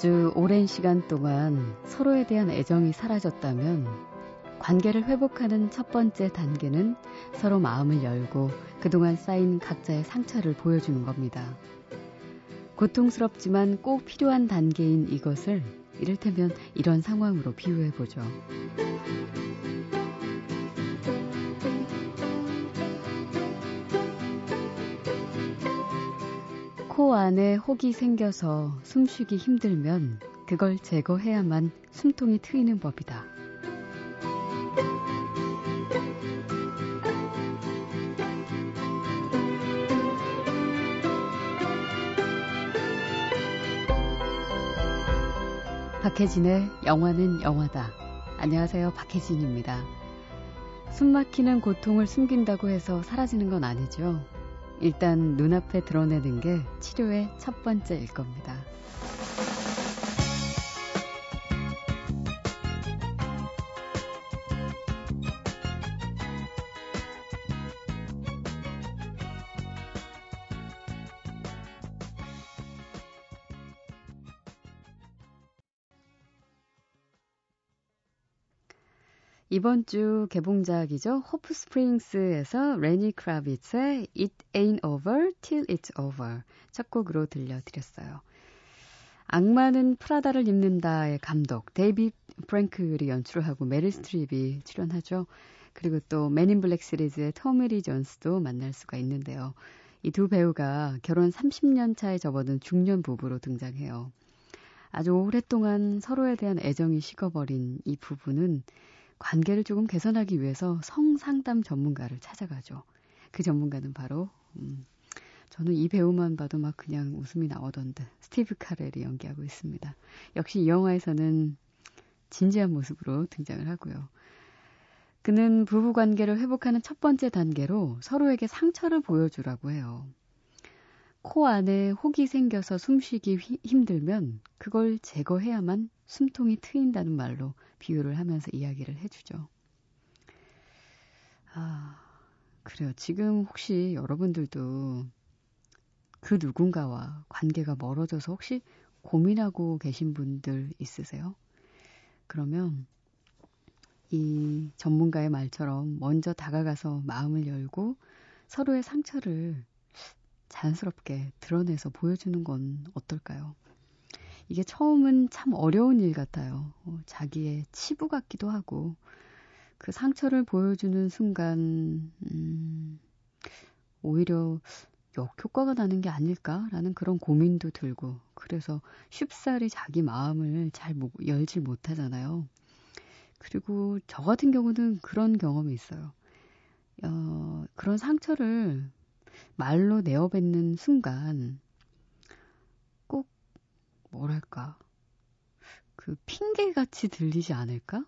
아주 오랜 시간 동안 서로에 대한 애정이 사라졌다면 관계를 회복하는 첫 번째 단계는 서로 마음을 열고 그동안 쌓인 각자의 상처를 보여주는 겁니다. 고통스럽지만 꼭 필요한 단계인 이것을 이를테면 이런 상황으로 비유해보죠. 코 안에 혹이 생겨서 숨쉬기 힘들면 그걸 제거해야만 숨통이 트이는 법이다. 박혜진의 영화는 영화다. 안녕하세요. 박혜진입니다. 숨 막히는 고통을 숨긴다고 해서 사라지는 건 아니죠. 일단 눈앞에 드러내는 게 치료의 첫 번째일 겁니다. 이번 주 개봉작이죠. 호프 스프링스에서 레니 크라비츠의 It Ain't Over Till It's Over 첫 곡으로 들려드렸어요. 악마는 프라다를 입는다의 감독 데이빗 프랭클이 연출을 하고 메릴 스트립이 출연하죠. 그리고 또 Men in Black 시리즈의 토미리 존스도 만날 수가 있는데요. 이 두 배우가 결혼 30년 차에 접어든 중년 부부로 등장해요. 아주 오랫동안 서로에 대한 애정이 식어버린 이 부부는 관계를 조금 개선하기 위해서 성상담 전문가를 찾아가죠. 그 전문가는 바로 음, 저는 이 배우만 봐도 막 그냥 웃음이 나오던 데 스티브 카렐이 연기하고 있습니다. 역시 이 영화에서는 진지한 모습으로 등장을 하고요. 그는 부부 관계를 회복하는 첫 번째 단계로 서로에게 상처를 보여주라고 해요. 코 안에 혹이 생겨서 숨쉬기 힘들면 그걸 제거해야만 숨통이 트인다는 말로 비유를 하면서 이야기를 해주죠. 아, 그래요. 지금 혹시 여러분들도 그 누군가와 관계가 멀어져서 혹시 고민하고 계신 분들 있으세요? 그러면 이 전문가의 말처럼 먼저 다가가서 마음을 열고 서로의 상처를 자연스럽게 드러내서 보여주는 건 어떨까요? 이게 처음은 참 어려운 일 같아요. 어, 자기의 치부 같기도 하고, 그 상처를 보여주는 순간, 음, 오히려 역효과가 나는 게 아닐까라는 그런 고민도 들고, 그래서 쉽사리 자기 마음을 잘 열지 못하잖아요. 그리고 저 같은 경우는 그런 경험이 있어요. 어, 그런 상처를 말로 내어뱉는 순간 꼭 뭐랄까 그 핑계같이 들리지 않을까?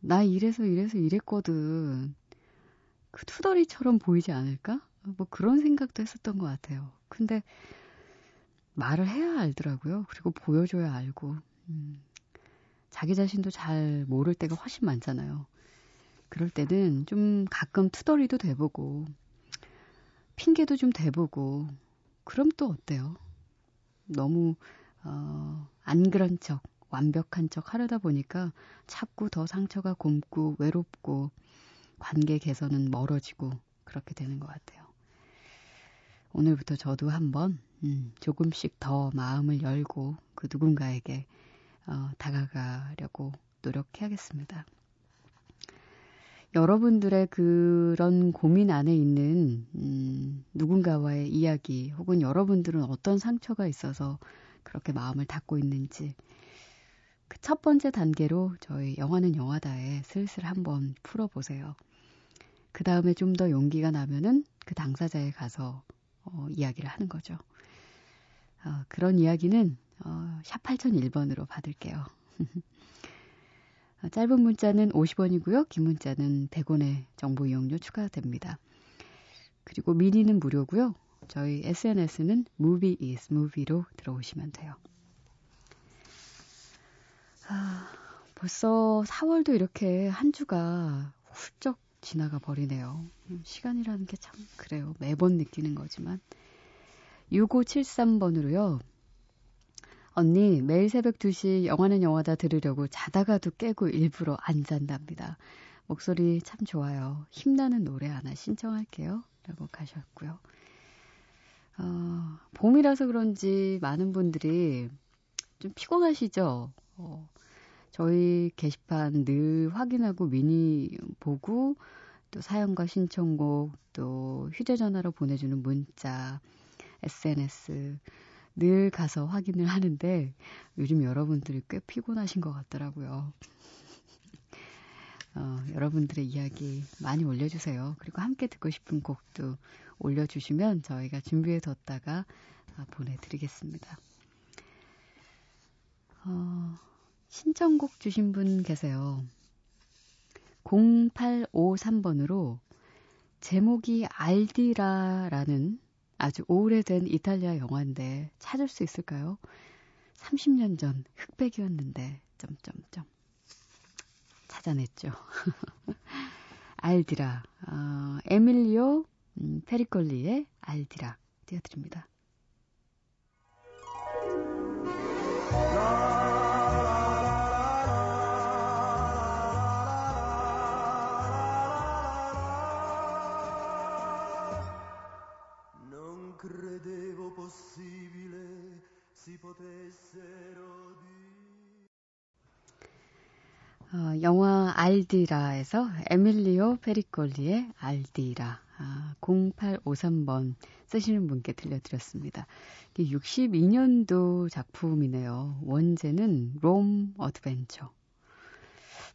나 이래서 이래서 이랬거든. 그 투덜이처럼 보이지 않을까? 뭐 그런 생각도 했었던 것 같아요. 근데 말을 해야 알더라고요. 그리고 보여줘야 알고. 음, 자기 자신도 잘 모를 때가 훨씬 많잖아요. 그럴 때는 좀 가끔 투덜이도 돼보고, 핑계도 좀 대보고, 그럼 또 어때요? 너무, 어, 안 그런 척, 완벽한 척 하려다 보니까 자꾸 더 상처가 곪고, 외롭고, 관계 개선은 멀어지고, 그렇게 되는 것 같아요. 오늘부터 저도 한번, 음, 조금씩 더 마음을 열고, 그 누군가에게, 어, 다가가려고 노력해야겠습니다. 여러분들의 그런 고민 안에 있는 음, 누군가와의 이야기 혹은 여러분들은 어떤 상처가 있어서 그렇게 마음을 닫고 있는지 그 첫 번째 단계로 저희 영화는 영화다에 슬슬 한번 풀어보세요. 그 다음에 좀 더 용기가 나면은 그 당사자에 가서 어, 이야기를 하는 거죠. 어, 그런 이야기는 어, 샵 8001번으로 받을게요. 짧은 문자는 50원이고요. 긴 문자는 100원의 정보 이용료 추가됩니다. 그리고 미니는 무료고요. 저희 SNS는 movie is movie로 들어오시면 돼요. 아, 벌써 4월도 이렇게 한 주가 훌쩍 지나가 버리네요. 시간이라는 게 참 그래요. 매번 느끼는 거지만. 6573번으로요. 언니, 매일 새벽 2시 영화는 영화다 들으려고 자다가도 깨고 일부러 안 잔답니다. 목소리 참 좋아요. 힘나는 노래 하나 신청할게요. 라고 가셨고요. 어, 봄이라서 그런지 많은 분들이 좀 피곤하시죠? 어, 저희 게시판 늘 확인하고 미니 보고 또 사연과 신청곡 또 휴대전화로 보내주는 문자 SNS 늘 가서 확인을 하는데 요즘 여러분들이 꽤 피곤하신 것 같더라고요. 어, 여러분들의 이야기 많이 올려주세요. 그리고 함께 듣고 싶은 곡도 올려주시면 저희가 준비해 뒀다가 아, 보내드리겠습니다. 어, 신청곡 주신 분 계세요. 0853번으로 제목이 알디라라는 아주 오래된 이탈리아 영화인데 찾을 수 있을까요? 30년 전 흑백이었는데 점점점 찾아냈죠. 알디라 어, 에밀리오 음, 페리콜리의 알디라 띄워드립니다. 어, 영화 Al di là에서 에밀리오 페리콜리의 Al di là 아, 0853번 쓰시는 분께 들려드렸습니다. 62년도 작품이네요. 원제는 Rome Adventure.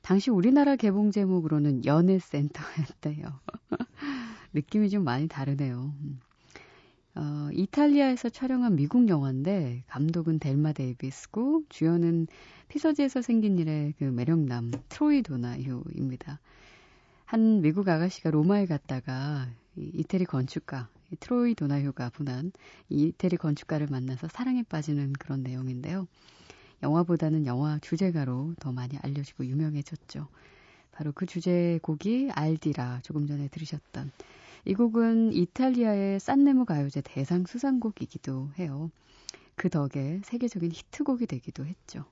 당시 우리나라 개봉 제목으로는 연애센터였대요. 느낌이 좀 많이 다르네요. 음. 어, 이탈리아에서 촬영한 미국 영화인데 감독은 델마 데이비스고 주연은 피서지에서 생긴 일의 그 매력남 트로이 도나휴입니다. 한 미국 아가씨가 로마에 갔다가 이태리 건축가 트로이 도나휴가 분한 이태리 건축가를 만나서 사랑에 빠지는 그런 내용인데요. 영화보다는 영화 주제가로 더 많이 알려지고 유명해졌죠. 바로 그 주제곡이 알디라 조금 전에 들으셨던 이 곡은 이탈리아의 싼네모 가요제 대상 수상곡이기도 해요. 그 덕에 세계적인 히트곡이 되기도 했죠.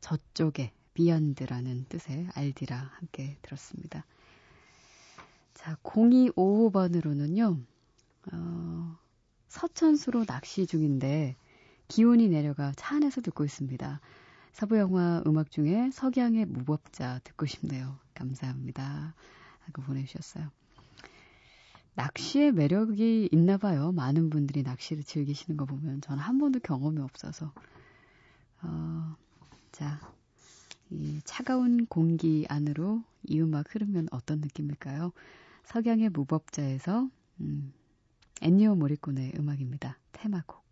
저쪽에 비언드라는 뜻의 알디라 함께 들었습니다. 자, 0255번으로는요, 어, 서천수로 낚시 중인데 기온이 내려가 차 안에서 듣고 있습니다. 서부 영화 음악 중에 석양의 무법자 듣고 싶네요. 감사합니다. 하고 보내주셨어요. 낚시의 매력이 있나 봐요. 많은 분들이 낚시를 즐기시는 거 보면 저는 한 번도 경험이 없어서. 어, 자, 이 차가운 공기 안으로 이 음악 흐르면 어떤 느낌일까요? 석양의 무법자에서 음, 엔니오 모리콘의 음악입니다. 테마곡.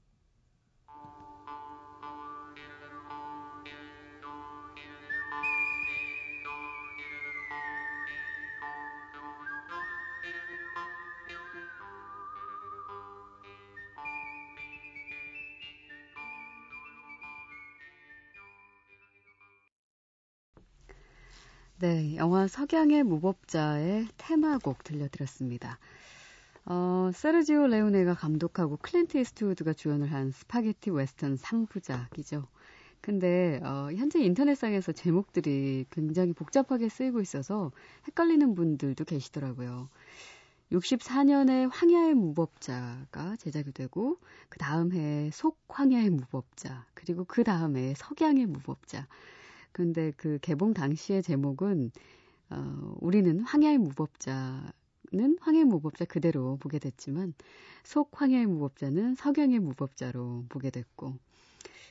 네, 영화 석양의 무법자의 테마곡 들려드렸습니다. 어, 세르지오 레오네가 감독하고 클린트 이스트우드가 주연을 한 스파게티 웨스턴 3부작이죠. 근데 어, 현재 인터넷상에서 제목들이 굉장히 복잡하게 쓰이고 있어서 헷갈리는 분들도 계시더라고요. 64년에 황야의 무법자가 제작이 되고 그 다음 해에 속 황야의 무법자 그리고 그 다음 해에 석양의 무법자 근데 그 개봉 당시의 제목은 어, 우리는 황야의 무법자는 황야의 무법자 그대로 보게 됐지만 속 황야의 무법자는 석양의 무법자로 보게 됐고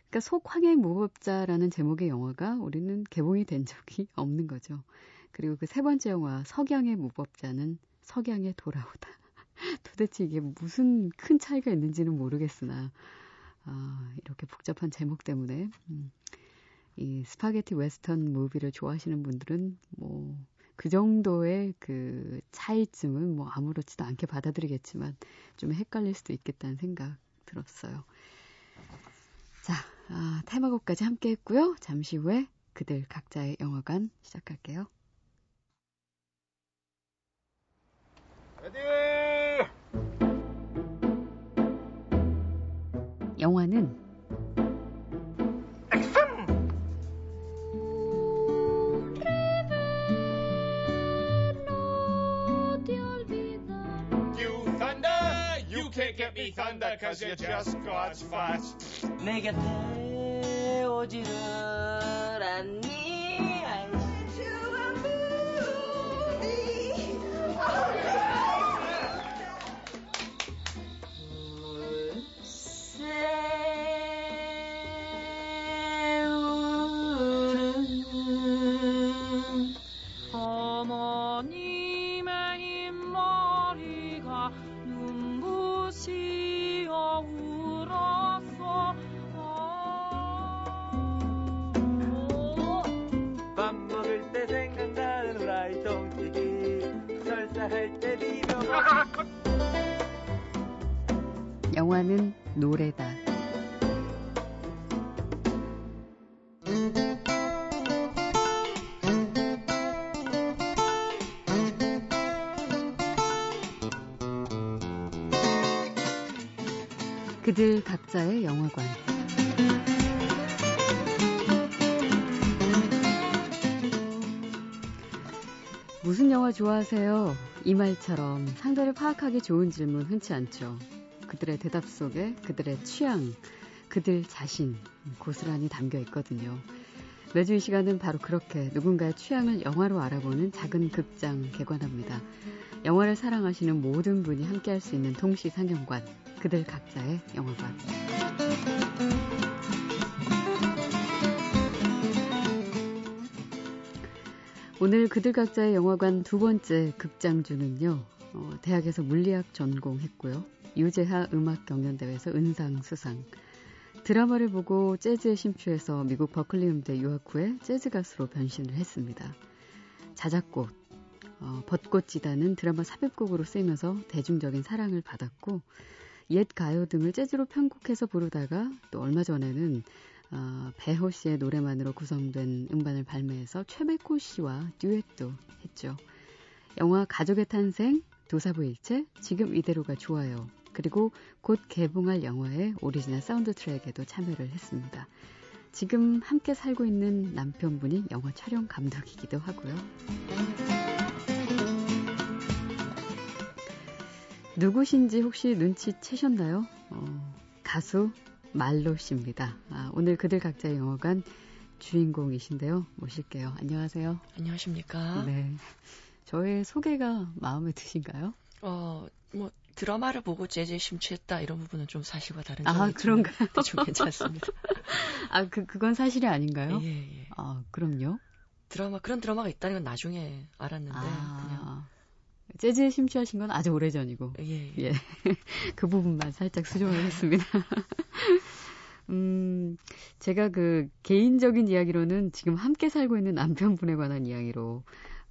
그러니까 속 황야의 무법자라는 제목의 영화가 우리는 개봉이 된 적이 없는 거죠. 그리고 그 세 번째 영화 석양의 무법자는 석양에 돌아오다. 도대체 이게 무슨 큰 차이가 있는지는 모르겠으나 아, 이렇게 복잡한 제목 때문에 음, 이 스파게티 웨스턴 movie를 좋아하시는 분들은 뭐 그 정도의 그 차이쯤은 뭐 아무렇지도 않게 받아들이겠지만 좀 헷갈릴 수도 있겠다는 생각 들었어요. 자, 아, 테마곡까지 함께 했고요. 잠시 후에 그들 각자의 영화관 시작할게요. Ready! 영화는 can't get me thunder cause you just got fat. 영화는 노래다. 그들 각자의 영화관. 무슨 영화 좋아하세요? 이 말처럼 상대를 파악하기 좋은 질문 흔치 않죠. 그들의 대답 속에 그들의 취향, 그들 자신 고스란히 담겨 있거든요. 매주 이 시간은 바로 그렇게 누군가의 취향을 영화로 알아보는 작은 극장 개관합니다. 영화를 사랑하시는 모든 분이 함께할 수 있는 동시 상영관, 그들 각자의 영화관. 오늘 그들 각자의 영화관 두 번째 극장주는요, 어, 대학에서 물리학 전공했고요. 유재하 음악 경연대회에서 은상 수상. 드라마를 보고 재즈에 심취해서 미국 버클리 음대 유학 후에 재즈 가수로 변신을 했습니다. 자작꽃, 어, 벚꽃지다는 드라마 삽입곡으로 쓰이면서 대중적인 사랑을 받았고 옛 가요 등을 재즈로 편곡해서 부르다가 또 얼마 전에는 어, 배호 씨의 노래만으로 구성된 음반을 발매해서 최백호 씨와 듀엣도 했죠. 영화 가족의 탄생, 도사부일체, 지금 이대로가 좋아요. 그리고 곧 개봉할 영화의 오리지널 사운드 트랙에도 참여를 했습니다. 지금 함께 살고 있는 남편분이 영화 촬영 감독이기도 하고요. 누구신지 혹시 눈치채셨나요? 어, 가수 말로 씨입니다. 아, 오늘 그들 각자의 영화관 주인공이신데요. 모실게요. 안녕하세요. 안녕하십니까? 네. 저의 소개가 마음에 드신가요? 어, 뭐 드라마를 보고 재즈에 심취했다 이런 부분은 좀 사실과 다른 아, 점이 그런가요? 좀 괜찮습니다. 아, 그 그건 사실이 아닌가요? 예, 예. 아, 그럼요. 드라마 그런 드라마가 있다는 건 나중에 알았는데 아, 그냥 재즈에 심취하신 건 아주 오래전이고. 예, 예. 그 부분만 살짝 수정을 했습니다. 음, 제가 그 개인적인 이야기로는 지금 함께 살고 있는 남편분에 관한 이야기로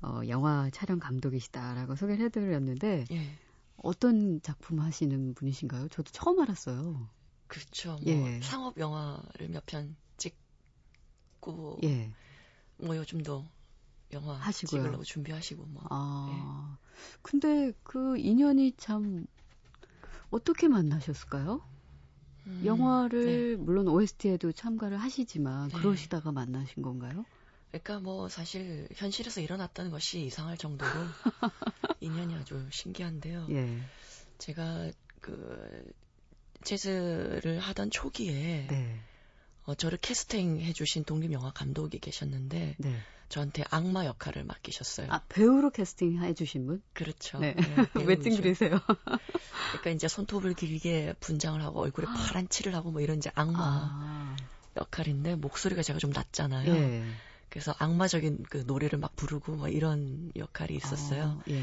어, 영화 촬영 감독이시다라고 소개를 해드렸는데 예. 어떤 작품 하시는 분이신가요? 저도 처음 알았어요. 그렇죠. 뭐 예. 상업 영화를 몇 편 찍고 예. 뭐 요즘도 영화 하시고요. 찍으려고 준비하시고 뭐 아, 근데 그 인연이 참 어떻게 만나셨을까요? 음, 영화를 네. 물론 OST에도 참가를 하시지만 네. 그러시다가 만나신 건가요? 그러니까 뭐 사실 현실에서 일어났다는 것이 이상할 정도로 인연이 아주 신기한데요. 예. 제가 그 재즈를 하던 초기에 네. 어, 저를 캐스팅 해주신 독립영화 감독이 계셨는데 네. 저한테 악마 역할을 맡기셨어요. 아, 배우로 캐스팅 해주신 분? 그렇죠. 네. 배우죠. 왜 찡그리세요? 그러니까 이제 손톱을 길게 분장을 하고 얼굴에 파란 칠을 하고 뭐 이런 이제 악마 아, 역할인데 목소리가 제가 좀 낮잖아요. 예. 그래서 악마적인 그 노래를 막 부르고 뭐 이런 역할이 있었어요. 아, 예.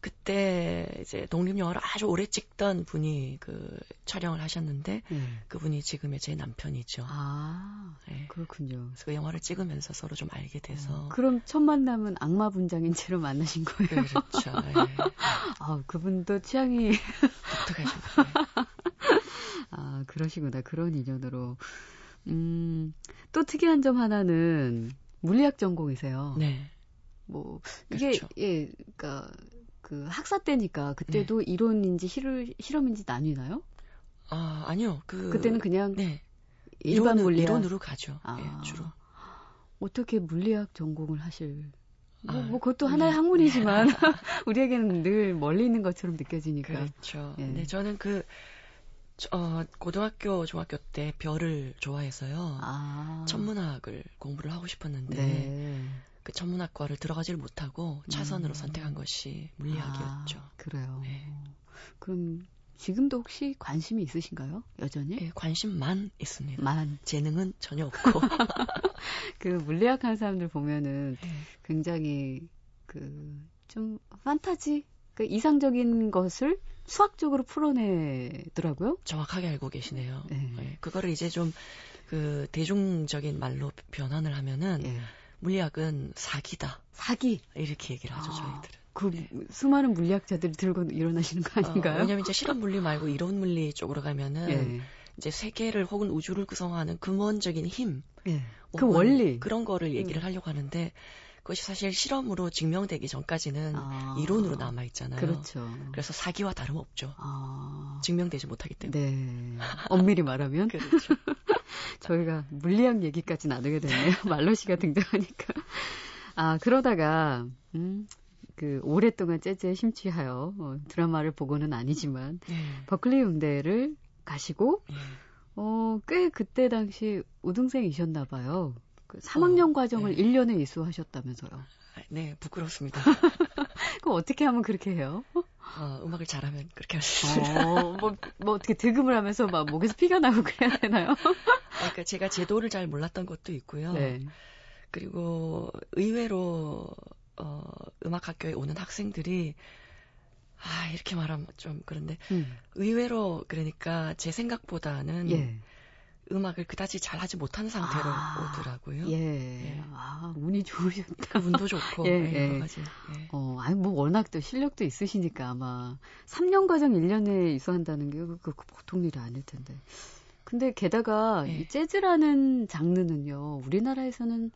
그때 이제 독립 영화를 아주 오래 찍던 분이 그 촬영을 하셨는데 예. 그분이 지금의 제 남편이죠. 아, 네. 그렇군요. 그래서 그 영화를 찍으면서 서로 좀 알게 돼서 어, 그럼 첫 만남은 악마 분장인 채로 만나신 거예요? 그렇죠. 예. 아, 그분도 취향이 독특하시고 아, 그러시구나. 그런 인연으로. 음, 또 특이한 점 하나는 물리학 전공이세요. 네. 뭐, 이게, 그렇죠. 예, 그니까, 그 학사 때니까 그때도 이론인지 실, 실험인지 나뉘나요? 아 아니요. 그 그때는 그냥 네 일반 물리학. 이론으로 가죠. 아. 예, 주로. 어떻게 물리학 전공을 하실. 뭐, 아, 뭐 그것도 네. 하나의 학문이지만 우리에게는 늘 멀리 있는 것처럼 느껴지니까. 그렇죠. 예. 네, 저는 그 저, 어, 고등학교, 중학교 때 별을 좋아해서요. 아. 천문학을 공부를 하고 싶었는데 네. 그 천문학과를 들어가질 못하고 차선으로 음. 선택한 것이 물리학이었죠. 아, 그래요. 네. 그럼 지금도 혹시 관심이 있으신가요? 여전히? 예, 관심만 있습니다. 만. 재능은 전혀 없고. 그 물리학 하는 사람들 보면은 네. 굉장히 그 좀 판타지 그 이상적인 것을 수학적으로 풀어내더라고요. 정확하게 알고 계시네요. 네. 예, 그거를 이제 좀 그 대중적인 말로 변환을 하면은 예. 물리학은 사기다 사기. 이렇게 얘기를 하죠 아, 저희들은. 그 네. 수많은 물리학자들이 들고 일어나시는 거 아닌가요? 어, 왜냐면 이제 실험 물리 말고 이론 물리 쪽으로 가면은 예. 이제 세계를 혹은 우주를 구성하는 근원적인 힘, 예. 그 혹은 원리. 그런 거를 음. 얘기를 하려고 하는데 그것이 사실 실험으로 증명되기 전까지는 아. 이론으로 남아 있잖아요. 그렇죠. 그래서 사기와 다름없죠. 아. 증명되지 못하기 때문에. 네. 엄밀히 말하면 그렇죠. 저희가 물리학 얘기까지 나누게 됐네요. 말로 씨가 등장하니까. 아, 그러다가, 음, 그, 오랫동안 재즈에 심취하여, 어, 드라마를 보고는 아니지만, 네. 버클리 음대를 가시고, 예. 어, 꽤 그때 당시 우등생이셨나 봐요. 그 3학년 어, 과정을 네. 1년에 이수하셨다면서요. 아, 네, 부끄럽습니다. 그럼 어떻게 하면 그렇게 해요? 어, 음악을 잘하면 그렇게 할 수 있습니다. 어, 뭐, 뭐 어떻게 득음을 하면서 막 목에서 피가 나고 그래야 되나요? 그러니까 제가 제도를 잘 몰랐던 것도 있고요. 네. 그리고 의외로 어, 음악 학교에 오는 학생들이 아 이렇게 말하면 좀 그런데 음, 의외로 그러니까 제 생각보다는 예. 음악을 그다지 잘하지 못한 상태로 아, 오더라고요. 예. 예. 아, 운이 좋으셨다. 그 운도 좋고 예, 예, 예. 여러 가지. 예. 어, 아니, 뭐, 워낙 또 실력도 있으시니까 아마 3년 과정 1년에 이수한다는 게 그, 그 보통 일이 아닐 텐데. 근데 게다가 예. 이 재즈라는 장르는요, 우리나라에서는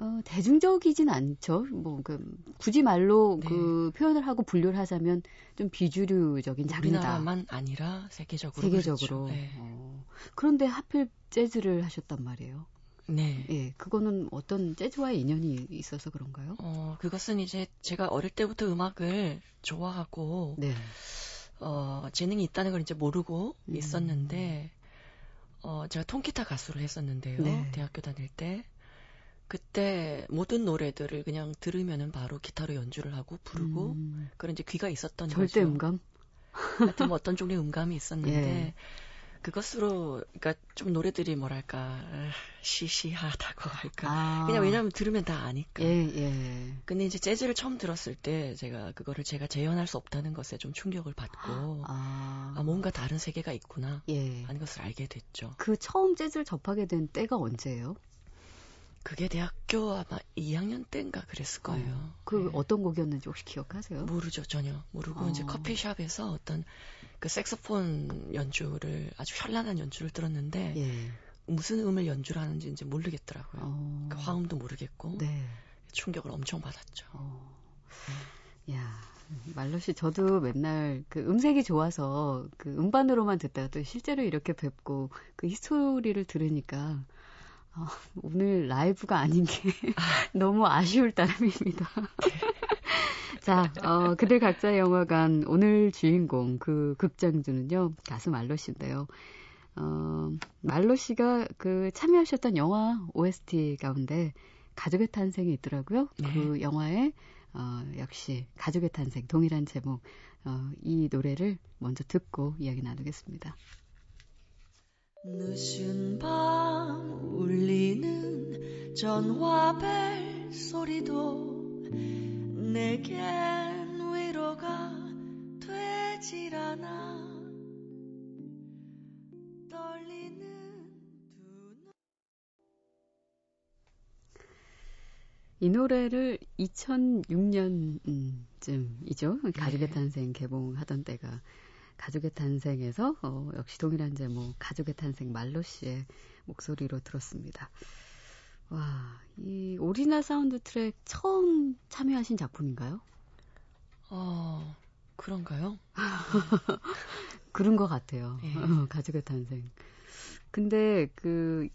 어, 대중적이진 않죠. 뭐, 그, 굳이 말로 네. 그 표현을 하고 분류를 하자면 좀 비주류적인 장르다. 우리나라만 아니라 세계적으로 세계적으로. 그렇죠. 예. 어, 그런데 하필 재즈를 하셨단 말이에요. 네. 예, 그거는 어떤 재즈와의 인연이 있어서 그런가요? 어, 그것은 이제 제가 어릴 때부터 음악을 좋아하고 네. 어, 재능이 있다는 걸 이제 모르고 음. 있었는데, 어, 제가 통기타 가수를 했었는데요. 네. 대학교 다닐 때. 그때 모든 노래들을 그냥 들으면은 바로 기타로 연주를 하고 부르고, 음, 그런 이제 귀가 있었던 절대 거죠. 음감? 하여튼 뭐 어떤 종류의 음감이 있었는데, 예. 그것으로, 그니까 좀 노래들이 뭐랄까, 아, 시시하다고 할까. 아. 그냥 왜냐면 들으면 다 아니까. 예, 예. 근데 이제 재즈를 처음 들었을 때 제가 그거를 제가 재현할 수 없다는 것에 좀 충격을 받고, 아. 아, 뭔가 다른 세계가 있구나. 예. 하는 것을 알게 됐죠. 그 처음 재즈를 접하게 된 때가 언제예요? 그게 대학교 아마 2학년 때인가 그랬을 거예요. 어, 그 네. 어떤 곡이었는지 혹시 기억하세요? 모르죠, 전혀. 모르고 어. 이제 커피숍에서 어떤 그 색소폰 연주를 아주 현란한 연주를 들었는데 예. 무슨 음을 연주를 하는지 이제 모르겠더라고요. 어. 그 화음도 모르겠고 네. 충격을 엄청 받았죠. 어. 야, 말로 씨 저도 맨날 그 음색이 좋아서 그 음반으로만 듣다가 또 실제로 이렇게 뵙고 그 히스토리를 들으니까 아, 오늘 라이브가 아닌 게 너무 아쉬울 따름입니다. 자, 어, 그들 각자의 영화관 오늘 주인공 그 극장주는요 가수 말로 씨인데요. 어, 말로 씨가 그 참여하셨던 영화 OST 가운데 가족의 탄생이 있더라고요. 네. 그 영화에 어, 역시 가족의 탄생 동일한 제목 어, 이 노래를 먼저 듣고 이야기 나누겠습니다. 늦은 밤 울리는 전화벨 소리도 내겐 위로가 되질 않아 떨리는 두 눈. 이 노래를 2006년쯤이죠. 가족의 네. 탄생 개봉하던 때가 가족의 탄생에서 어, 역시 동일한 제목 가족의 탄생 말로 씨의 목소리로 들었습니다. 와, 이 오리지널 사운드 트랙 처음 참여하신 작품인가요? 어, 그런가요? 그런 것 같아요. 예. 가족의 탄생. 근데 그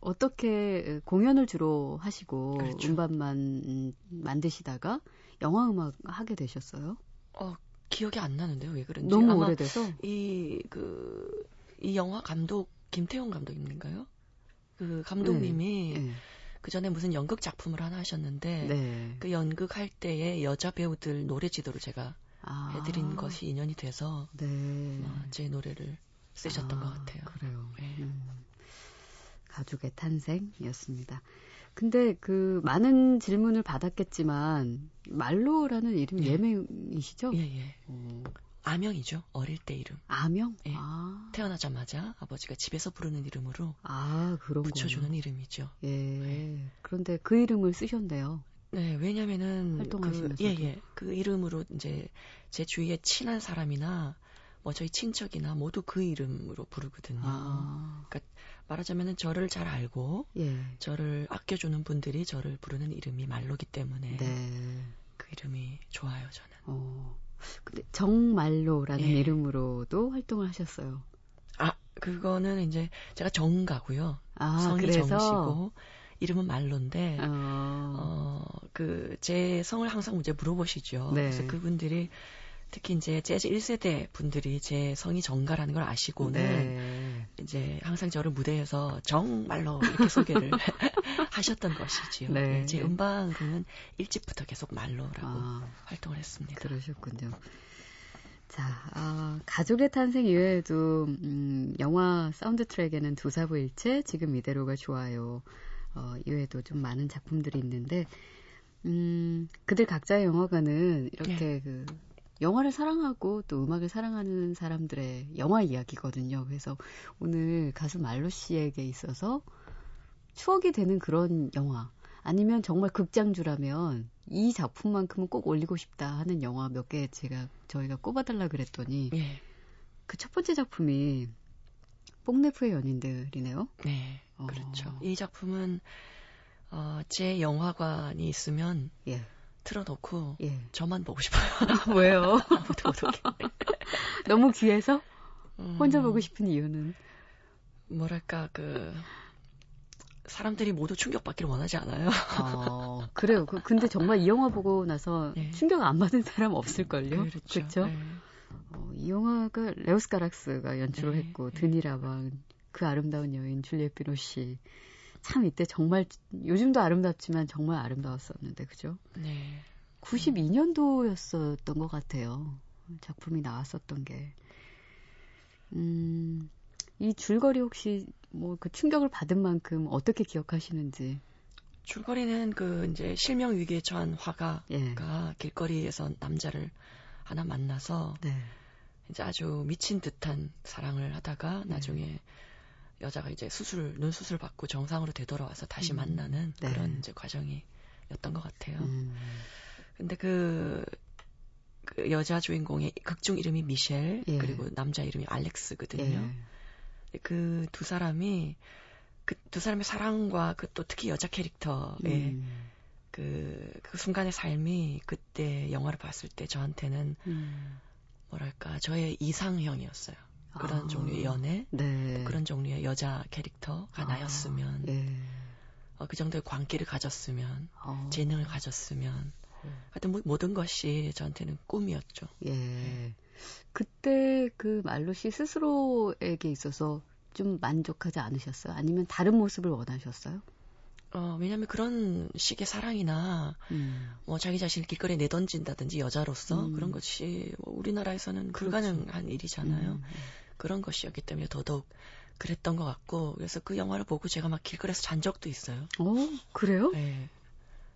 어떻게 공연을 주로 하시고 그렇죠. 음반만 음, 만드시다가 영화 음악 하게 되셨어요? 어, 기억이 안 나는데요. 왜 그런지. 너무 오래돼서 이, 그, 이 영화 감독, 김태용 감독님인가요? 그 감독님이 네. 그 전에 무슨 연극 작품을 하나 하셨는데 네. 그 연극 할 때에 여자 배우들 노래 지도를 제가 아. 해드린 것이 인연이 돼서 네. 어, 제 노래를 쓰셨던 아, 것 같아요. 그래요. 네. 음. 가족의 탄생이었습니다. 근데 그 많은 질문을 받았겠지만 말로라는 이름 예. 예명이시죠? 예, 예. 어, 아명이죠. 어릴 때 이름. 아명? 예. 아, 태어나자마자 아버지가 집에서 부르는 이름으로 아 그런 붙여주는. 이름이죠. 예. 그런데 그 이름을 쓰셨네요. 네, 왜냐면은 그, 활동하시면서도. 예, 예. 그 이름으로 이제 제 주위에 친한 사람이나 뭐 저희 친척이나 모두 그 이름으로 부르거든요. 아, 말하자면은 저를 잘 알고 예. 저를 아껴주는 분들이 저를 부르는 이름이 말로기 때문에 네. 그 이름이 좋아요, 저는. 어. 근데 정말로라는 예. 이름으로도 활동을 하셨어요. 아, 그거는 이제 제가 정가고요. 아, 성이 그래서 정씨고 이름은 말로인데 어, 어, 그, 제 성을 항상 이제 물어보시죠. 네. 그래서 그분들이 특히 이제 재즈 1세대 분들이 제 성이 정가라는 걸 아시고는 네. 이제 항상 저를 무대에서 정말로 이렇게 소개를 하셨던 것이지요. 네. 네, 제 음방은 일찍부터 계속 말로라고 아, 활동을 했습니다. 그러셨군요. 자, 아, 가족의 탄생 이외에도 음, 영화 사운드 트랙에는 두사부 일체, 지금 이대로가 좋아요. 어, 이외에도 좀 많은 작품들이 있는데, 음, 그들 각자의 영화관은 이렇게 그 영화를 사랑하고 또 음악을 사랑하는 사람들의 영화 이야기거든요. 그래서 오늘 가수 말로 씨에게 있어서 추억이 되는 그런 영화, 아니면 정말 극장주라면 이 작품만큼은 꼭 올리고 싶다 하는 영화 몇 개 제가 저희가 꼽아달라 그랬더니 예, 그첫 번째 작품이 뽕네프의 연인들이네요. 네, 어. 그렇죠. 이 작품은 어, 제 영화관이 있으면 예, 틀어놓고 예. 저만 보고 싶어요. 왜요? 아무도 못 오게. 너무 귀해서 음, 혼자 보고 싶은 이유는 뭐랄까 그 사람들이 모두 충격받기를 원하지 않아요. 어, 그래요. 그, 근데 정말 이 영화 보고 나서 네. 충격 안 받은 사람 없을걸요. 그렇죠. 그쵸? 네. 어, 이 영화가 레오스 가락스가 연출을 네, 했고 네. 드니라방 그 아름다운 여인 줄리엣 비노시 참 이때 정말 요즘도 아름답지만 정말 아름다웠었는데 그죠? 네. 92년도였었던 것 같아요. 작품이 나왔었던 게. 음, 이 줄거리 혹시 뭐 그 충격을 받은 만큼 어떻게 기억하시는지. 줄거리는 그 이제 실명 위기에 처한 화가가 예. 길거리에서 남자를 하나 만나서 네. 이제 아주 미친 듯한 사랑을 하다가 네. 나중에 여자가 이제 수술 눈 수술 받고 정상으로 되돌아와서 다시 음. 만나는 네. 그런 이제 과정이었던 것 같아요. 음, 근데 그, 그 여자 주인공의 극중 이름이 미셸 예. 그리고 남자 이름이 알렉스거든요. 예. 그두 사람이 그 두 사람의 사랑과 그 또 특히 여자 캐릭터의 음, 그, 그 순간의 삶이 그때 영화를 봤을 때 저한테는 음. 뭐랄까 저의 이상형이었어요. 그런 아. 종류의 연애, 네. 그런 종류의 여자 캐릭터가 아, 나였으면, 예. 어, 그 정도의 광기를 가졌으면, 어, 재능을 가졌으면, 음. 하여튼 모- 모든 것이 저한테는 꿈이었죠. 예. 그때 그 말로 씨 스스로에게 있어서 좀 만족하지 않으셨어요? 아니면 다른 모습을 원하셨어요? 어, 왜냐면 그런 식의 사랑이나, 음. 뭐 자기 자신을 길거리에 내던진다든지 여자로서 음. 그런 것이 뭐 우리나라에서는 그렇죠. 불가능한 일이잖아요. 음. 그런 것이었기 때문에 더더욱 그랬던 것 같고, 그래서 그 영화를 보고 제가 막 길거리에서 잔 적도 있어요. 어, 그래요? 네.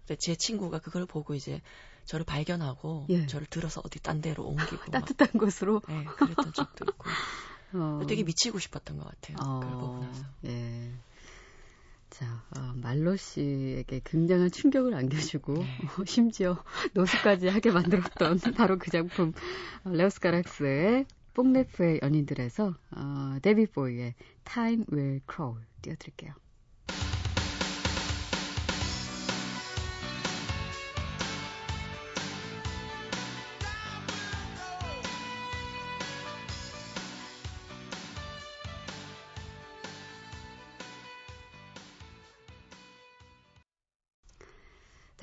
근데 제 친구가 그걸 보고 이제 저를 발견하고 예. 저를 들어서 어디 딴 데로 옮기고 막, 따뜻한 곳으로. 네, 그랬던 적도 있고 어. 되게 미치고 싶었던 것 같아요. 그걸 보고 나서. 예. 자, 어, 말로 씨에게 굉장한 충격을 안겨주고, 네. 어, 심지어 노숙까지 하게 만들었던 바로 그 작품, 어, 레오스 가락스의 뽕네프의 연인들에서, 어, 데뷔 보이의 Time Will Crawl 띄워드릴게요.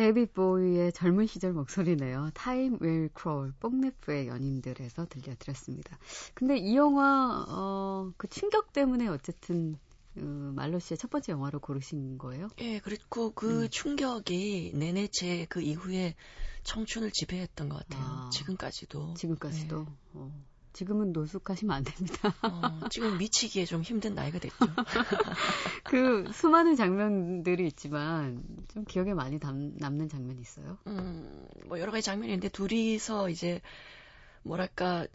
데이빗 보이의 젊은 시절 목소리네요. Time Will Crawl, 뽕네프의 연인들에서 들려드렸습니다. 근데 이 영화, 어, 그 충격 때문에 어쨌든, 어, 말로 씨의 첫 번째 영화로 고르신 거예요? 예, 그리고 그 음. 충격이 내내 제 그 이후에 청춘을 지배했던 것 같아요. 아. 지금까지도. 지금까지도. 네. 어, 지금은 노숙하시면 안 됩니다. 어, 지금 미치기에 좀 힘든 나이가 됐죠. 그 수많은 장면들이 있지만 좀 기억에 많이 남, 남는 장면이 있어요? 음, 뭐 여러 가지 장면이 있는데 둘이서 이제 뭐랄까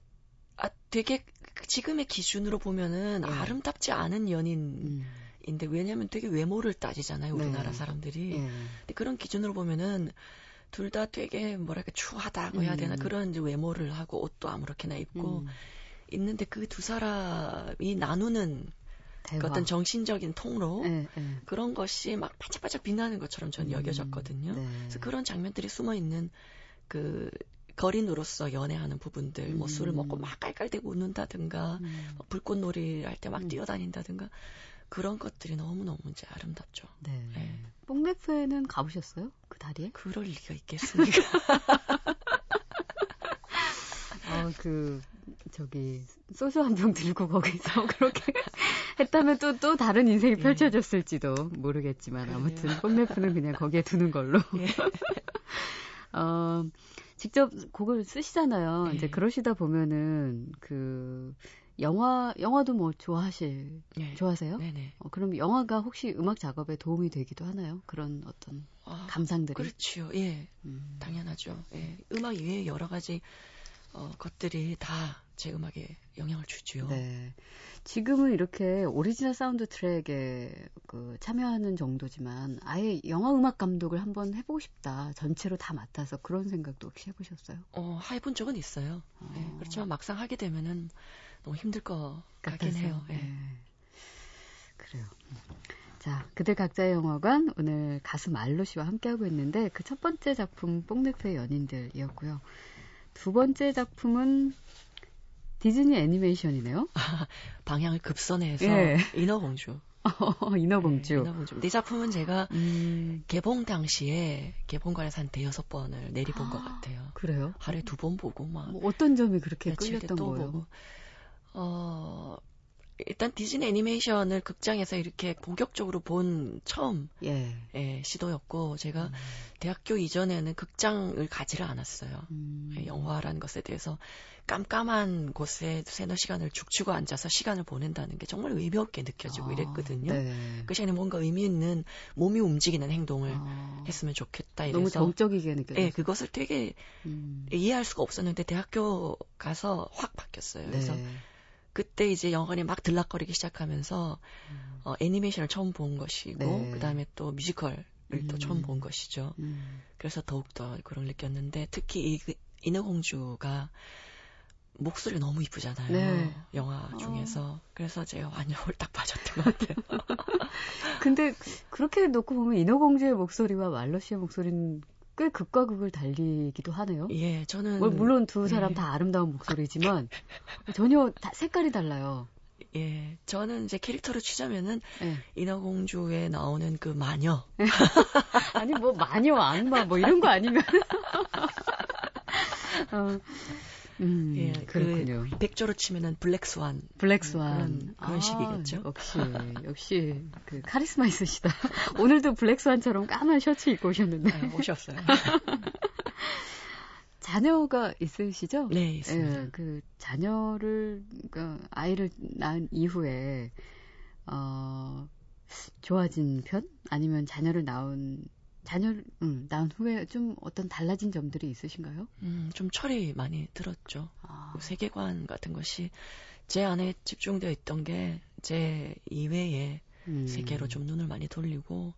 아 되게 지금의 기준으로 보면은 예. 아름답지 않은 연인인데 음. 왜냐면 되게 외모를 따지잖아요 우리나라 네. 사람들이 예. 근데 그런 기준으로 보면은 둘 다 되게 뭐랄까 추하다고 해야 되나 음. 그런 이제 외모를 하고 옷도 아무렇게나 입고 음. 있는데 그 두 사람이 나누는 그 대화. 어떤 정신적인 통로 예, 예. 그런 것이 막 반짝반짝 빛나는 것처럼 전 여겨졌거든요. 네. 그래서 그런 장면들이 숨어 있는 그 거린으로서 연애하는 부분들, 뭐 음. 술을 먹고 막 깔깔대고 웃는다든가, 음. 뭐 불꽃놀이 할 때막 음. 뛰어다닌다든가, 그런 것들이 너무 너무 이제 아름답죠. 네. 네. 뽕네프에는 가보셨어요? 그 다리에? 그럴 리가 있겠습니까? 아, 그, 저기, 소주 한 병 들고 거기서 그렇게 했다면 또, 또 다른 인생이 예. 펼쳐졌을지도 모르겠지만. 아무튼, 뽕네프는 그냥 거기에 두는 걸로. 예. 어, 직접 곡을 쓰시잖아요. 예. 이제 그러시다 보면은, 그, 영화, 영화도 뭐 좋아하실, 네. 좋아하세요? 네네. 어, 그럼 영화가 혹시 음악 작업에 도움이 되기도 하나요? 그런 어떤 아, 감상들이? 그렇지요. 예. 음. 당연하죠. 예. 음악 이외에 여러 가지 어, 것들이 다 제 음악에 영향을 주지요. 네. 지금은 이렇게 오리지널 사운드 트랙에 그 참여하는 정도지만 아예 영화 음악 감독을 한번 해보고 싶다. 전체로 다 맡아서 그런 생각도 혹시 해보셨어요? 어, 해본 적은 있어요. 예, 어. 그렇지만 막상 하게 되면은 너무 힘들 것 같긴 같아서. 해요. 예. 네. 그래요. 자, 그들 각자의 영화관 오늘 가수 말로 씨와 함께하고 있는데 그 첫 번째 작품 뽕네프의 연인들이었고요. 두 번째 작품은 디즈니 애니메이션이네요. 방향을 급선해서 예. 인어공주. 인어공주. 네, 인어공주. 이 작품은 제가 음, 개봉 당시에 개봉관에서 한 대여섯 번을 내리본 것 같아요. 그래요? 하루에 두 번 보고 막 뭐 어떤 점이 그렇게 끌렸던 또 거예요? 보고. 어, 일단 디즈니 애니메이션을 극장에서 이렇게 본격적으로 본 처음 예. 의 시도였고 제가 음. 대학교 이전에는 극장을 가지를 않았어요. 음. 예, 영화라는 것에 대해서 깜깜한 곳에 세너 시간을 죽치고 앉아서 시간을 보낸다는 게 정말 의미 없게 느껴지고 아, 이랬거든요. 네. 그 시간에 뭔가 의미 있는 몸이 움직이는 행동을 아, 했으면 좋겠다 너무 이래서 정적이게 느껴졌어요. 예, 그것을 되게 음. 이해할 수가 없었는데 대학교 가서 확 바뀌었어요. 그래서 네. 그때 이제 영화관이 막 들락거리기 시작하면서 음. 어, 애니메이션을 처음 본 것이고 네. 그다음에 또 뮤지컬을 또 음. 처음 본 것이죠. 음. 그래서 더욱더 그걸 느꼈는데 특히 이 그- 인어공주가 목소리가 너무 이쁘잖아요. 네. 영화 어. 중에서. 그래서 제가 완전 홀딱 빠졌던 것 같아요. 근데 그렇게 놓고 보면 인어공주의 목소리와 말로 씨의 목소리는 꽤 극과 극을 달리기도 하네요. 예, 저는 뭐, 물론 두 사람 네. 다 아름다운 목소리지만 전혀 다 색깔이 달라요. 예, 저는 이제 캐릭터로 치자면은 예. 인어공주에 나오는 그 마녀. 아니 뭐 마녀 악마 뭐 이런 거 아니면 어, 음, 예, 그렇군요. 그 백조로 치면은 블랙스완. 블랙스완 그런- 그런 식이겠죠? 역시 역시 그 카리스마 있으시다. 오늘도 블랙스완처럼 까만 셔츠 입고 오셨는데 아, 오셨어요. 자녀가 있으시죠? 네, 있습니다. 예, 그 자녀를 그 아이를 낳은 이후에 어 좋아진 편 아니면 자녀를 낳은 자녀를 음, 낳은 후에 좀 어떤 달라진 점들이 있으신가요? 음, 좀 철이 많이 들었죠. 아, 그 세계관 같은 것이 제 안에 집중되어 있던 게 제 이외의 음, 세계로 좀 눈을 많이 돌리고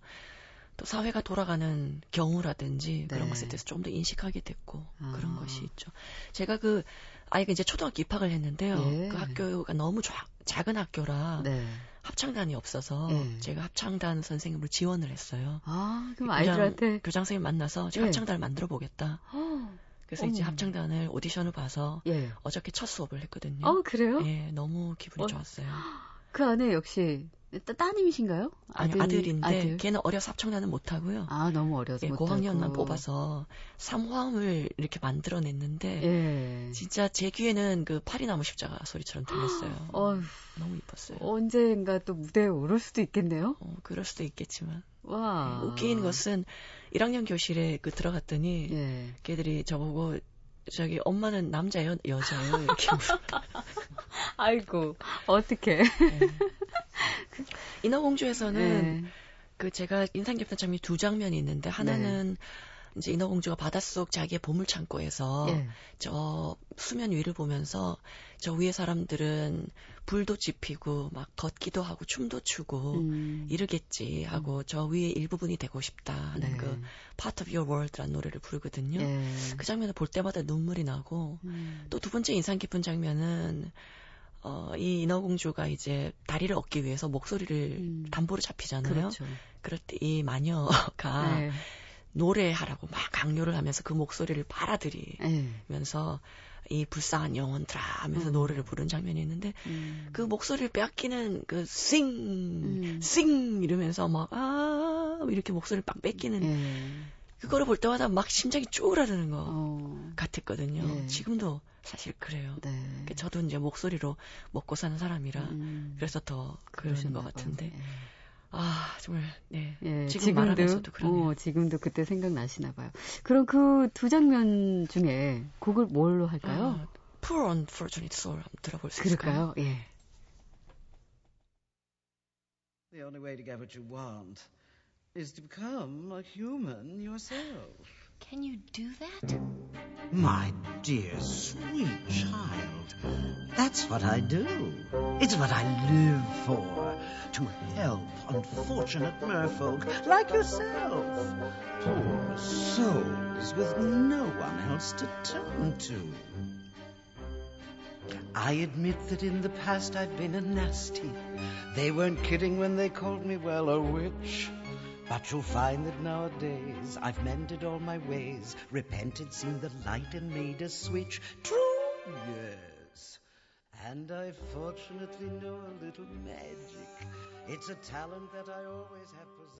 또 사회가 돌아가는 경우라든지 그런 네. 것에 대해서 좀더 인식하게 됐고 아. 그런 것이 있죠. 제가 그 아이가 이제 초등학교 입학을 했는데요. 예. 그 학교가 너무 자- 작은 학교라 네. 합창단이 없어서 예. 제가 합창단 선생님을 지원을 했어요. 아, 그럼 교장- 아이들한테 교장 선생님 만나서 제가 예. 합창단을 만들어 보겠다. 어, 그래서 이제 어머. 합창단을 오디션을 봐서 예. 어저께 첫 수업을 했거든요. 어, 그래요? 예, 너무 기분이 어. 좋았어요. 그 안에 역시 따- 따님이신가요? 아니, 아들, 아들인데 아들. 걔는 어려서 합청나는 못하고요. 아, 너무 어려서 예, 못 고학년만. 뽑아서 삼화음을 이렇게 만들어냈는데 예. 진짜 제 귀에는 그 파리나무 십자가 소리처럼 들렸어요. 어휴, 너무 이뻤어요. 언젠가 또 무대에 오를 수도 있겠네요. 어, 그럴 수도 있겠지만 와. 웃긴 것은 1학년 교실에 그 들어갔더니 예. 걔들이 저보고 저기 엄마는 남자예요 여자예요 이렇게 물어. 아이고, 어떡해. 인어공주에서는 예. 그 제가 인상 깊은 장면이 두 장면이 있는데 하나는 이제 인어공주가 바닷속 자기의 보물 창고에서 예. 저 수면 위를 보면서 저 위에 사람들은 불도 지피고 막 걷기도 하고 춤도 추고 음. 이러겠지 하고 저 위에 일부분이 되고 싶다 하는 네. 그 Part of Your World라는 노래를 부르거든요. 예. 그 장면을 볼 때마다 눈물이 나고 음. 또두 번째 인상 깊은 장면은 어, 이 인어공주가 이제 다리를 얻기 위해서 목소리를 음. 담보로 잡히잖아요. 그렇죠. 그럴 때 이 마녀가 네. 노래하라고 막 강요를 하면서 그 목소리를 빨아들이면서 예. 이 불쌍한 영혼들아 하면서 음. 노래를 부른 장면이 있는데 음. 그 목소리를 빼앗기는 그 싱, 음. 싱 이러면서 막 아, 이렇게 목소리를 빡 뺏기는 예. 그거를 볼 때마다 막 심장이 쪼그라드는 거 어. 같았거든요. 예. 지금도 사실 그래요. 네. 그러니까 저도 이제 목소리로 먹고 사는 사람이라 음. 그래서 더 그러는 그러셨나 것. 같은데 아 정말 네 예. 예, 지금 말하면서도 그러네요. 어, 지금도 그때 생각나시나 봐요. 그럼 그 두 장면 중에 곡을 뭘로 할까요? 아, Poor Unfortunate Soul 한번 들어볼 수 있을까요? 그럴까요? 예. The only way to get what you want is to become a human yourself. Can you do that? My dear, sweet child, that's what I do. It's what I live for. To help unfortunate merfolk like yourself. Poor souls with no one else to turn to. I admit that in the past I've been a nasty. They weren't kidding when they called me, well, a witch. But you'll find that nowadays I've mended all my ways, repented, seen the light, and made a switch. True, yes. And I fortunately know a little magic. It's a talent that I always have possessed.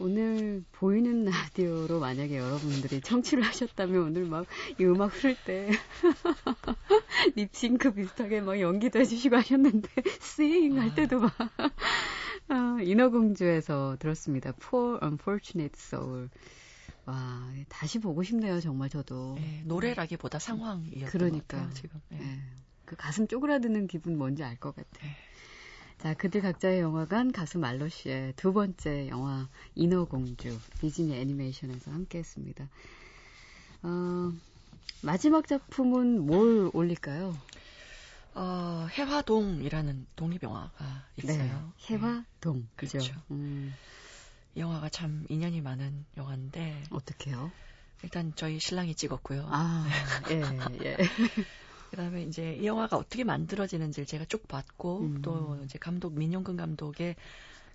오늘 보이는 라디오로 만약에 여러분들이 청취를 하셨다면 오늘 막 이 음악 흐를 때 립싱크 비슷하게 막 연기도 해주시고 하셨는데 스윙 할 때도 막 아, 인어공주에서 들었습니다. Poor Unfortunate Soul. 와 다시 보고 싶네요 정말 저도. 네, 노래라기보다 상황이었던 것 그러니까요. 같아요 지금. 네. 예, 그 가슴 쪼그라드는 기분 뭔지 알 것 같아. 네. 자, 그들 각자의 영화관 가수 말로 씨의 두 번째 영화 인어공주 디즈니 애니메이션에서 함께했습니다. 어, 마지막 작품은 뭘 올릴까요? 어, 해화동이라는 독립영화가 있어요. 네, 해화동. 그죠? 그렇죠. 음, 이 영화가 참 인연이 많은 영화인데 어떻게요? 일단 저희 신랑이 찍었고요. 아, 예, 예. 그다음에 이제 이 영화가 어떻게 만들어지는지를 제가 쭉 봤고 음. 또 이제 감독 민용근 감독의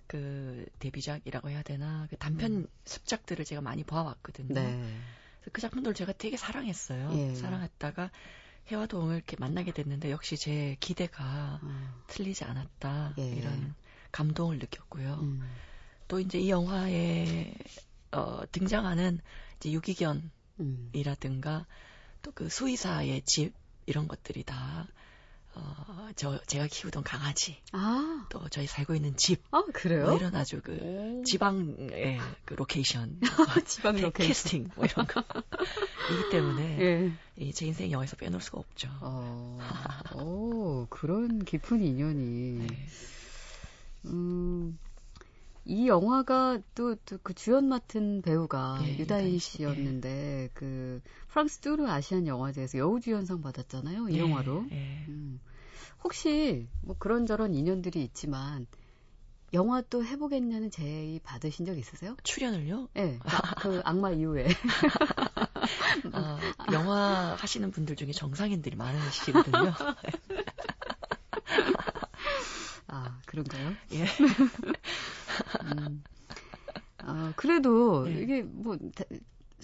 그 데뷔작이라고 해야 되나 그 단편 습작들을 제가 많이 보아왔거든요. 음. 네. 그래서 그 작품들을 제가 되게 사랑했어요. 예. 사랑했다가 해화동을 이렇게 만나게 됐는데 역시 제 기대가 어, 틀리지 않았다 예. 이런 감동을 느꼈고요. 음, 또 이제 이 영화에 어, 등장하는 이제 유기견이라든가 음. 또 그 수의사의 집 이런 것들이 다 어, 저 제가 키우던 강아지 아, 또 저희 살고 있는 집 아, 그래요? 뭐 이런 아주 그 오. 지방의 그 로케이션 지방 네, 로케이션. 캐스팅 뭐 이런 거 이기 때문에 예. 이제 인생 영화에서 빼놓을 수가 없죠. 어, 오, 그런 깊은 인연이. 네. 음, 이 영화가 또 그 주연 맡은 배우가 예, 유다인 씨, 씨였는데 그 프랑스 뚜르 아시안 영화제에서 여우주연상 받았잖아요. 이 예, 영화로. 예. 음, 혹시 뭐 그런저런 인연들이 있지만 영화 또 해보겠냐는 제의 받으신 적 있으세요? 출연을요? 예, 네, 그 악마 이후에. 아, 영화 하시는 분들 중에 정상인들이 많으시거든요. 아, 그런가요? 예. 음. 아, 그래도 네. 이게 뭐 다-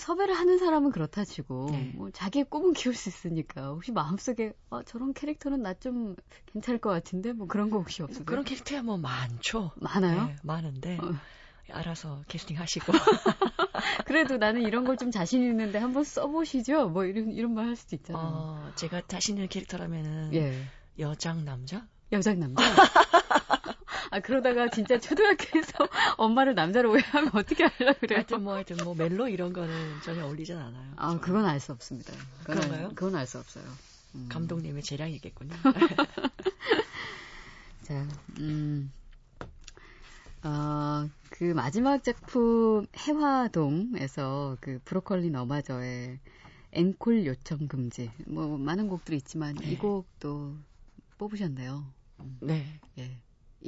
섭외를 하는 사람은 그렇다 치고 네. 뭐 자기의 꿈은 키울 수 있으니까 혹시 마음속에 어, 저런 캐릭터는 나 좀 괜찮을 것 같은데 뭐 그런 거 혹시 없으세요? 그런 캐릭터야 뭐 많죠. 많아요? 네, 많은데 어. 알아서 캐스팅 하시고 그래도 나는 이런 걸 좀 자신 있는데 한번 써보시죠. 뭐 이런 이런 말 할 수도 있잖아요. 어, 제가 자신 있는 캐릭터라면은 예, 여장 남자? 여장 남자. 아 그러다가 진짜 초등학교에서 엄마를 남자로 오해하면 어떻게 하려 그래요? 하여튼 뭐 하여튼 뭐 멜로 이런 거는 전혀 어울리진 않아요. 아 그건 알 수 없습니다. 그건 알- 그런가요? 그건 알 수 없어요. 음. 감독님의 재량이겠군요. 자, 음, 어, 그 마지막 작품 해화동에서 그 브로콜리 너마저의 앵콜 요청 금지 뭐 많은 곡들이 있지만 네. 이 곡도 뽑으셨네요. 네, 예,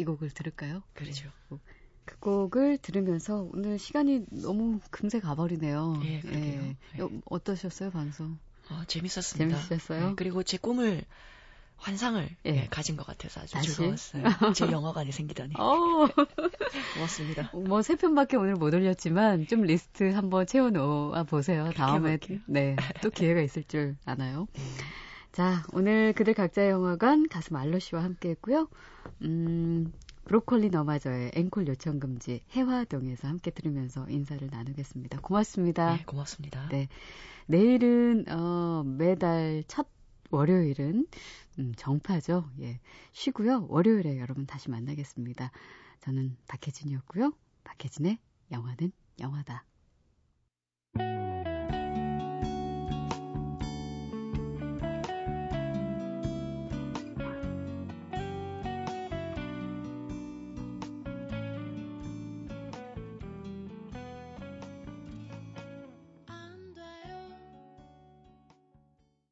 이 곡을 들을까요? 그러죠. 그 곡을 들으면서 오늘 시간이 너무 금세 가버리네요. 예, 그러게요. 예. 여- 어떠셨어요 방송? 어, 재밌었습니다. 재밌으셨어요? 네, 그리고 제 꿈을 환상을 예. 예, 가진 것 같아서 아주 다시? 즐거웠어요. 제 영화관이 생기다니 어, 고맙습니다. 뭐 세 편밖에 오늘 못 올렸지만 좀 리스트 한번 채워놓아 보세요. 다음에. 네 또 기회가 있을 줄 아나요? 자 오늘 그들 각자의 영화관 가수 말로 씨와 함께했고요. 음 브로콜리 너마저의 앵콜 요청 금지 해화동에서 함께 들으면서 인사를 나누겠습니다. 고맙습니다. 네, 고맙습니다. 네. 내일은 어, 매달 첫 월요일은 음, 정파죠. 예. 쉬고요. 월요일에 여러분 다시 만나겠습니다. 저는 박혜진이었고요. 박혜진의 영화는 영화다.